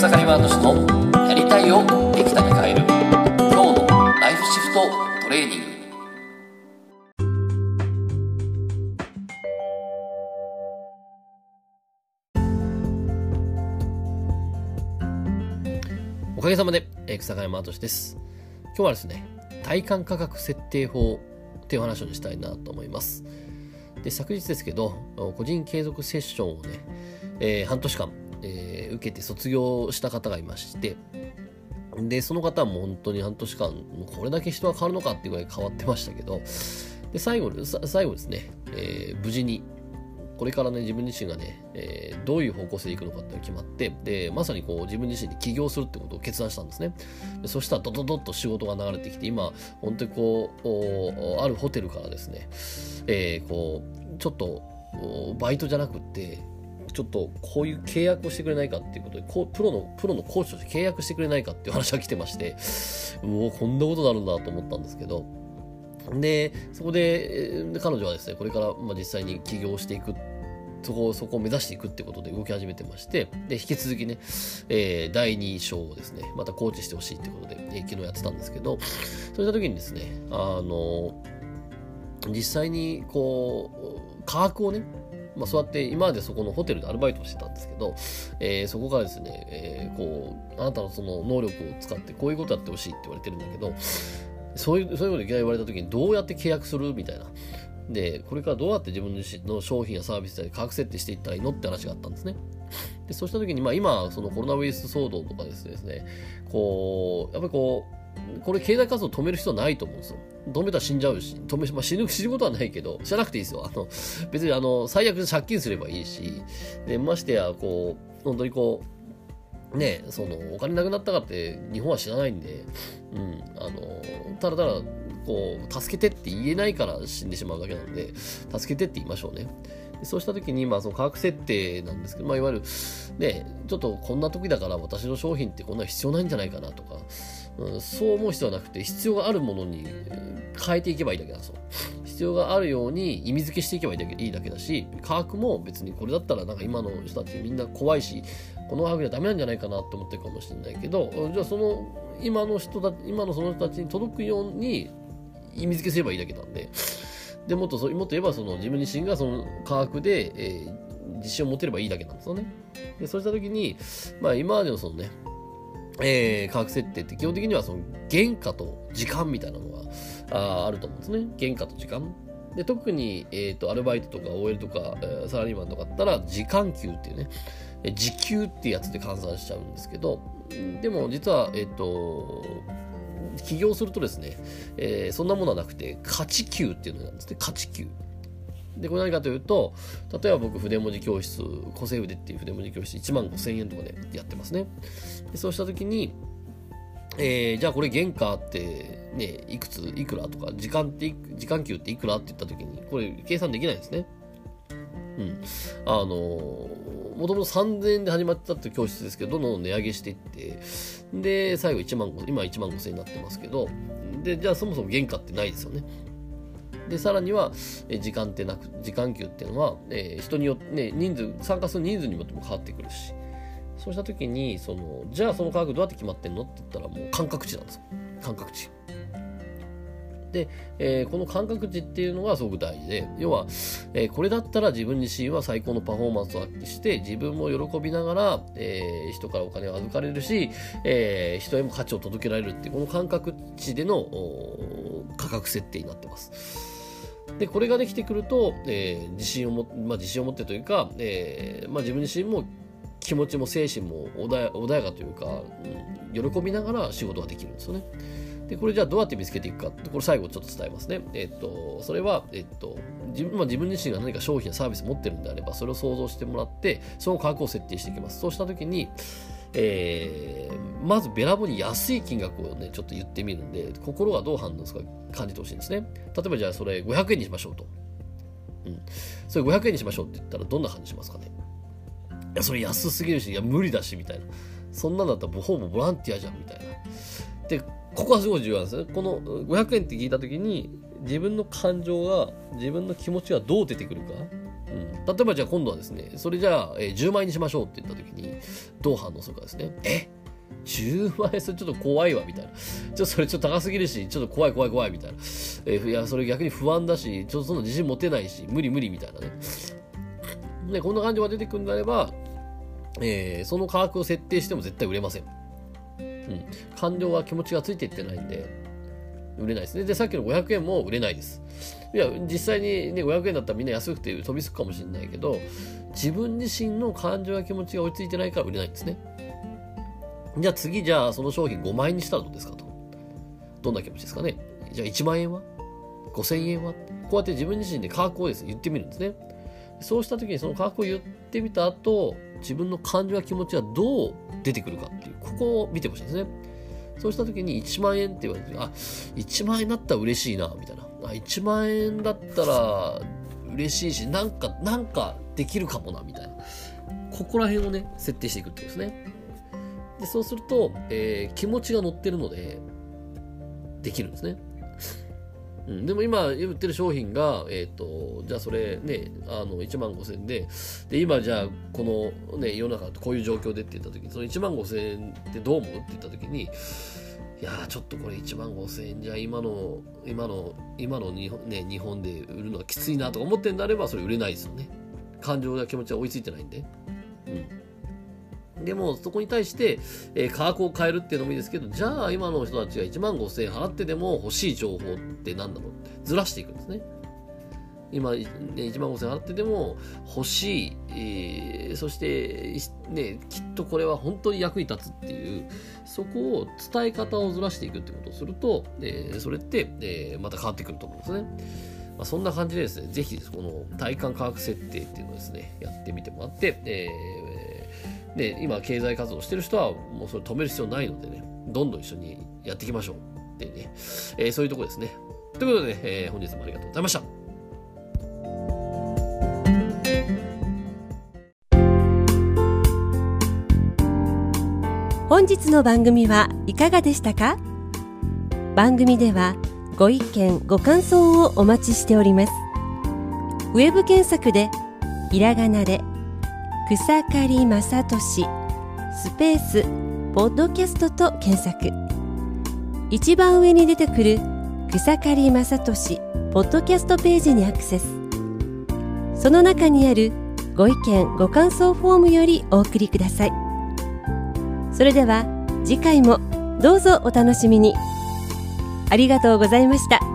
草刈ワード氏のやりたいをできたに変える今日のライフシフトトレーニングおかげさまで、えー草刈マートシです。今日はですね、体感価格設定法っていう話をしたいなと思います。で、昨日ですけど、個人継続セッションをね、えー半年間、受けて卒業した方がいまして、で、その方はもう本当に半年間、これだけ人が変わるのかっていうぐらい変わってましたけど、で、最後、最後ですね、えー無事に、これからね、自分自身がね、えーどういう方向性でいくのかっていうのが決まって、で、まさにこう自分自身で起業するってことを決断したんですね。でそしたらドドドッと仕事が流れてきて、今、本当にこう、おあるホテルからですね、えーこう、ちょっと、バイトじゃなくって、ちょっとこういう契約をしてくれないかっていうことで、こうプロの、プロのコーチとして契約してくれないかっていう話が来てまして、もうこんなことになるんだと思ったんですけど、で、そこで、彼女はですね、これから、まあ、実際に起業していく、そこを、そこを目指していくってことで動き始めてまして、で、引き続きね、えー第2章をですね、またコーチしてほしいってことで、えー昨日やってたんですけど、そういった時にですね、あの、実際に、こう、価格をね、まあ、そうやって今までそこのホテルでアルバイトをしてたんですけど、えーそこからですね、えーこう、あなたのその能力を使ってこういうことやってほしいって言われてるんだけど、そういう、そういうこといきなり言われた時にどうやって契約するみたいな。で、これからどうやって自分の商品やサービスで価格設定していったらいいのって話があったんですね。で、そうした時に、まあ今、そのコロナウイルス騒動とかですね、こう、やっぱりこう、これ経済活動止める必要ないと思うんですよ。止めたら死んじゃうし、止め、まあ、死ぬ、死ぬことはないけど、死ななくていいですよ。あの、別にあの、最悪借金すればいいし、で、ましてや、こう、本当にこう、ね、その、お金なくなったかって日本は知らないんで、うん、あの、ただただ、こう、助けてって言えないから死んでしまうだけなんで、助けてって言いましょうね。そうした時に、まあ、その価格設定なんですけど、まあ、いわゆる、ね、ちょっとこんな時だから私の商品ってこんな必要ないんじゃないかなとか、うん、そう思う必要はなくて、必要があるものに変えていけばいいだけなんですよ。必要があるように意味付けしていけばいいだけいいだけだし、価格も別にこれだったらなんか今の人たちみんな怖いし、この価格じゃダメなんじゃないかなって思ってるかもしれないけど、じゃあその今の人たち、今のその人たちに届くように意味付けすればいいだけなんで、でもっともっと言えばその自分自身がその価格で、えー自信を持てればいいだけなんですよね。でそうした時に、まあ今までのそのね、えー価格設定って基本的にはその原価と時間みたいなのがああると思うんですね。原価と時間。で特に、えー、とアルバイトとか OL とか、えーサラリーマンとかだったら時間給っていうね時給ってやつで換算しちゃうんですけどでも実はえっ、と起業するとですね、えーそんなものはなくて価値給っていうのがあるんですね。価値給。でこれ何かというと例えば僕筆文字教室個性筆っていう筆文字教室1万5000円とかでやってますね。でそうした時にえーじゃあこれ原価ってねいくついくらとか時間って時間給っていくらって言った時にこれ計算できないんですね。うん。あのもともと3000円で始まってたって教室ですけどどんどん値上げしていってで最後1万5今1万5000円になってますけどでじゃあそもそも原価ってないですよね。でさらには、え時間ってなく時間給っていうのは、えー人によって、ね、人数参加する人数によっても変わってくるし。そうした時にそのじゃあその価格どうやって決まってんのって言ったらもう感覚値なんですよ。感覚値。で、えーこの感覚値っていうのがすごく大事で要は、えーこれだったら自分自身は最高のパフォーマンスを発揮して自分も喜びながら、えー人からお金を預かれるし、えー人へも価値を届けられるっていうこの感覚値での価格設定になってますでこれができてくると、えー自信をも、まあ、自信を持ってというか、えーまあ、自分自身も気持ちも精神も穏や穏やかというか、うん喜びながら仕事ができるんですよね。でこれじゃあどうやって見つけていくかってこれ最後ちょっと伝えますね。えっとそれは、えっと自分まあ、自分自身が何か商品やサービス持ってるんであればそれを想像してもらってその価格を設定していきます。そうした時にえーまずべらぼうに安い金額をねちょっと言ってみるんで心がどう反応するか感じてほしいんですね。例えばじゃあそれ500円にしましょうと。うん、それ500円にしましょうって言ったらどんな感じしますかねいやそれ安すぎるしいや無理だしみたいなそんなんだったらほぼボランティアじゃんみたいなここはすごい重要なんですねこの500円って聞いた時に自分の感情が自分の気持ちがどう出てくるかうん、例えばじゃあ今度はですね、それじゃあ、えー、10万円にしましょうって言った時に、どう反応するかですね。え？10万円それちょっと怖いわみたいな。ちょっとそれちょっと高すぎるし、ちょっと怖い怖い怖いみたいな。えー、いや、それ逆に不安だし、ちょっとその自信持てないし、無理無理みたいなね。で、こんな感じが出てくるんであれば、えー、その価格を設定しても絶対売れません。うん。感情は気持ちがついていってないんで、売れないですね。で、さっきの500円も売れないです。いや、実際にね、500円だったらみんな安くて飛びつくかもしれないけど、自分自身の感情や気持ちが追いついてないから売れないんですね。じゃあ次、じゃあその商品5万円にしたらどうですかと。どんな気持ちですかね。じゃあ1万円は ?5000 円は？こうやって自分自身で価格をですね、言ってみるんですね。そうした時にその価格を言ってみた後、自分の感情や気持ちはどう出てくるかっていう、ここを見てほしいですね。そうした時に1万円って言われて、あ、1万円だったら嬉しいな、みたいな。あ、1万円だったら嬉しいし、なんか、なんかできるかもな、みたいな。ここら辺をね、設定していくってことですね。で、そうすると、えー、気持ちが乗ってるので、できるんですね。うん、でも今売ってる商品が、えっ、ー、と、じゃあそれね、あの、1万5千円で、で、今じゃあこのね、世の中こういう状況でって言った時に、その1万5千円ってどう思うって言った時に、いやちょっとこれ1万5千円じゃ今の、今の、今の日本,、ね、日本で売るのはきついなとか思ってんであれば、それ売れないですよね。感情や気持ちは追いついてないんで。うん。でも、そこに対して、えー、価格を変えるっていうのもいいですけど、じゃあ今の人たちが1万5000円払ってでも欲しい情報って何だろう？ずらしていくんですね。今、ね、1万5000円払ってでも欲しい、えー、そして、ね、きっとこれは本当に役に立つっていう、そこを伝え方をずらしていくってことをすると、えー、それって、えー、また変わってくると思うんですね。まあ、そんな感じでですね、ぜひこの体感価格設定っていうのをですね、やってみてもらって、えで、今経済活動してる人はもうそれ止める必要ないのでね、どんどん一緒にやっていきましょうってね、えー、そういうとこですね。ということで、ね、えー、本日もありがとうございました。本日の番組はいかがでしたか？番組ではご意見ご感想をお待ちしておりますウェブ検索でひらがなで草刈正俊。スペースポッドキャストと検索。一番上に出てくる草刈正俊。ポッドキャストページにアクセス。その中にあるご意見ご感想フォームよりお送りください。それでは次回もどうぞお楽しみに。ありがとうございました。